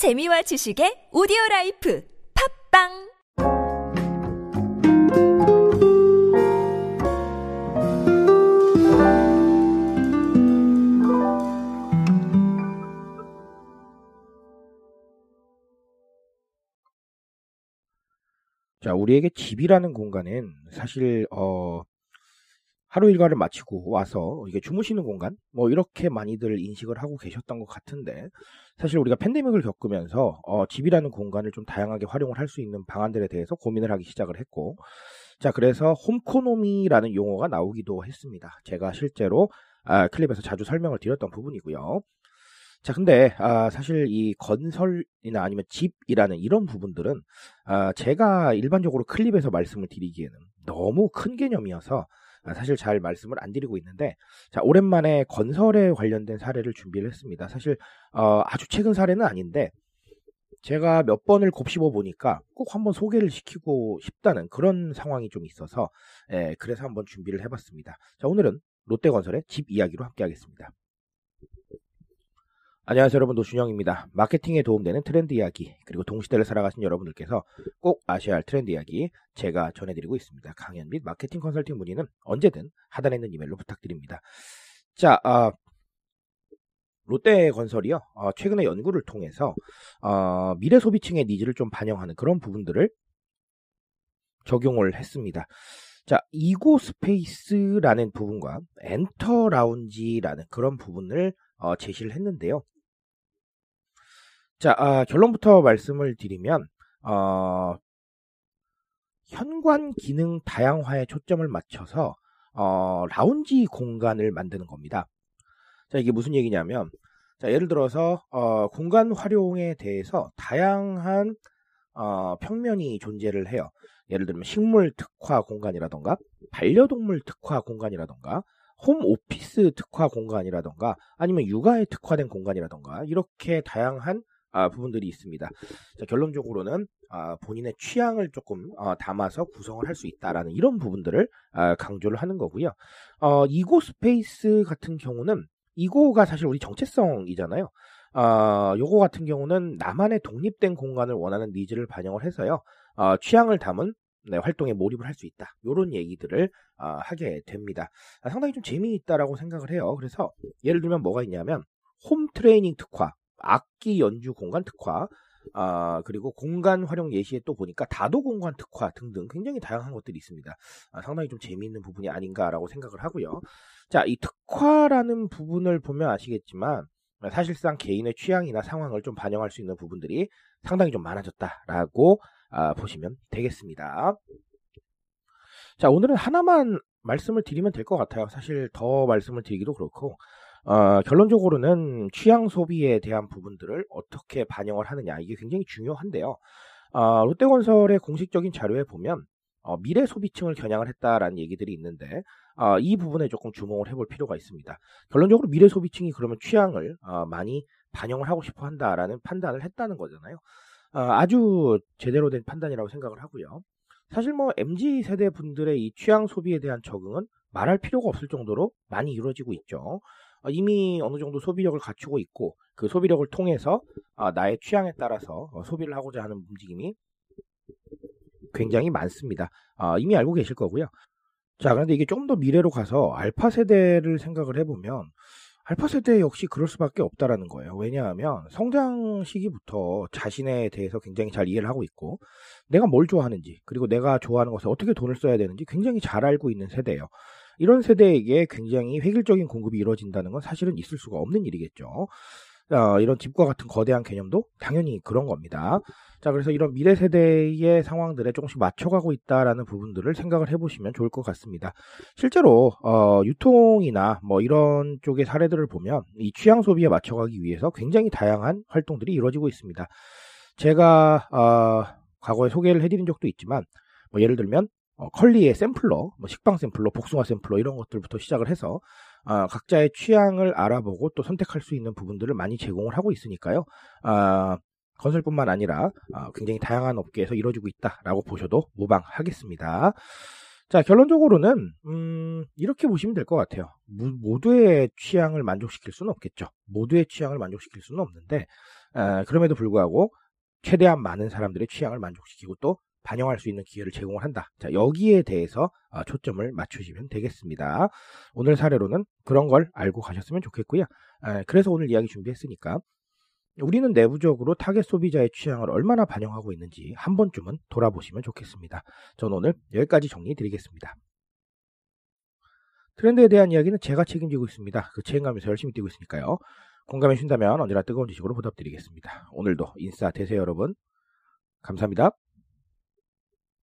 재미와 지식의 오디오 life 팟빵! 자, 우리에게 집이라는 공간은 사실 어 하루 일과를 마치고 와서 이게 주무시는 공간 뭐 이렇게 많이들 인식을 하고 계셨던 것 같은데 사실 우리가 팬데믹을 겪으면서 어 집이라는 공간을 좀 다양하게 활용을 할 수 있는 방안들에 대해서 고민을 하기 시작을 했고 자, 그래서 홈코노미라는 용어가 나오기도 했습니다. 제가 실제로 아, 클립에서 자주 설명을 드렸던 부분이고요. 자, 근데 아, 사실 이 건설이나 아니면 집이라는 이런 부분들은 아, 제가 일반적으로 클립에서 말씀을 드리기에는 너무 큰 개념이어서 아, 사실 잘 말씀을 안 드리고 있는데 자, 오랜만에 건설에 관련된 사례를 준비를 했습니다. 사실 어, 아주 최근 사례는 아닌데 제가 몇 번을 곱씹어 보니까 꼭 한번 소개를 시키고 싶다는 그런 상황이 좀 있어서 예, 그래서 한번 준비를 해봤습니다. 자, 오늘은 롯데건설의 집 이야기로 함께하겠습니다. 안녕하세요 여러분 노준영입니다. 마케팅에 도움되는 트렌드 이야기 그리고 동시대를 살아가신 여러분들께서 꼭 아셔야 할 트렌드 이야기 제가 전해드리고 있습니다. 강연 및 마케팅 컨설팅 문의는 언제든 하단에 있는 이메일로 부탁드립니다. 자 아, 롯데건설이요 어, 최근에 연구를 통해서 어, 미래 소비층의 needs를 좀 반영하는 그런 부분들을 적용을 했습니다. 자, ego space라는 부분과 enter lounge라는 그런 부분을 어, 제시를 했는데요. 자, 아, 결론부터 말씀을 드리면, 어, 현관 기능 다양화에 초점을 맞춰서, 어, 라운지 공간을 만드는 겁니다. 자, 이게 무슨 얘기냐면, 자, 예를 들어서, 어, 공간 활용에 대해서 다양한, 어, 평면이 존재를 해요. 예를 들면 식물 특화 공간이라던가, 반려동물 특화 공간이라던가, 홈 오피스 특화 공간이라던가 아니면 육아에 특화된 공간이라던가 이렇게 다양한 아, 부분들이 있습니다. 자, 결론적으로는 아, 본인의 취향을 조금 어, 담아서 구성을 할 수 있다라는 이런 부분들을 아, 강조를 하는 거고요. 어, ego space 같은 경우는 ego가 사실 우리 정체성이잖아요. 어, 요거 같은 경우는 나만의 독립된 공간을 원하는 needs를 반영을 해서요. 어, 취향을 담은 네, 활동에 몰입을 할 수 있다. 이런 얘기들을 어, 하게 됩니다. 아, 상당히 좀 재미있다라고 생각을 해요. 그래서 예를 들면 뭐가 있냐면 home training 특화, 악기 연주 공간 특화, 아, 그리고 공간 활용 예시에 또 보니까 다도 공간 특화 등등 굉장히 다양한 것들이 있습니다. 아, 상당히 좀 재미있는 부분이 아닌가라고 생각을 하고요. 자, 이 특화라는 부분을 보면 아시겠지만 사실상 개인의 취향이나 상황을 좀 반영할 수 있는 부분들이 상당히 좀 많아졌다라고 아, 보시면 되겠습니다. 자, 오늘은 하나만 말씀을 드리면 될 것 같아요. 사실 더 말씀을 드리기도 그렇고, 어, 결론적으로는 취향 소비에 대한 부분들을 어떻게 반영을 하느냐, 이게 굉장히 중요한데요. 어, 롯데건설의 공식적인 자료에 보면, 어, 미래 소비층을 겨냥을 했다라는 얘기들이 있는데, 어, 이 부분에 조금 주목을 해볼 필요가 있습니다. 결론적으로 미래 소비층이 그러면 취향을 어, 많이 반영을 하고 싶어 한다라는 판단을 했다는 거잖아요. 어, 아주 제대로 된 판단이라고 생각을 하고요. 사실 뭐 MZ 세대 분들의 이 취향 소비에 대한 적응은 말할 필요가 없을 정도로 많이 이루어지고 있죠. 어, 이미 어느 정도 소비력을 갖추고 있고 그 소비력을 통해서 어, 나의 취향에 따라서 어, 소비를 하고자 하는 움직임이 굉장히 많습니다. 어, 이미 알고 계실 거고요. 자, 그런데 이게 조금 더 미래로 가서 알파 세대를 생각을 해보면 알파 세대 역시 그럴 수밖에 없다라는 거예요. 왜냐하면 성장 시기부터 자신에 대해서 굉장히 잘 이해를 하고 있고 내가 뭘 좋아하는지 그리고 내가 좋아하는 것에 어떻게 돈을 써야 되는지 굉장히 잘 알고 있는 세대예요. 이런 세대에게 굉장히 획일적인 공급이 이루어진다는 건 사실은 있을 수가 없는 일이겠죠. 어, 이런 집과 같은 거대한 개념도 당연히 그런 겁니다. 자, 그래서 이런 미래 세대의 상황들에 조금씩 맞춰가고 있다라는 부분들을 생각을 해보시면 좋을 것 같습니다. 실제로 어, 유통이나 뭐 이런 쪽의 사례들을 보면 이 취향 소비에 맞춰가기 위해서 굉장히 다양한 활동들이 이루어지고 있습니다. 제가 어, 과거에 소개를 해드린 적도 있지만 뭐 예를 들면 어, 컬리의 샘플러, 뭐 식빵 샘플러, 복숭아 샘플러 이런 것들부터 시작을 해서 어, 각자의 취향을 알아보고 또 선택할 수 있는 부분들을 많이 제공을 하고 있으니까요. 어, 건설뿐만 아니라 굉장히 다양한 업계에서 이루어지고 있다라고 보셔도 무방하겠습니다. 자, 결론적으로는, 음, 이렇게 보시면 될 것 같아요. 모두의 취향을 만족시킬 수는 없겠죠. 모두의 취향을 만족시킬 수는 없는데, 에, 그럼에도 불구하고, 최대한 많은 사람들의 취향을 만족시키고 또 반영할 수 있는 기회를 제공을 한다. 자, 여기에 대해서 어, 초점을 맞추시면 되겠습니다. 오늘 사례로는 그런 걸 알고 가셨으면 좋겠고요. 에, 그래서 오늘 이야기 준비했으니까 우리는 내부적으로 타겟 소비자의 취향을 얼마나 반영하고 있는지 한 번쯤은 돌아보시면 좋겠습니다. 저는 오늘 여기까지 정리 드리겠습니다. 트렌드에 대한 이야기는 제가 책임지고 있습니다. 그 책임감에서 열심히 뛰고 있으니까요. 공감해 주신다면 언제나 뜨거운 지식으로 보답드리겠습니다. 오늘도 인싸 되세요 여러분. 감사합니다.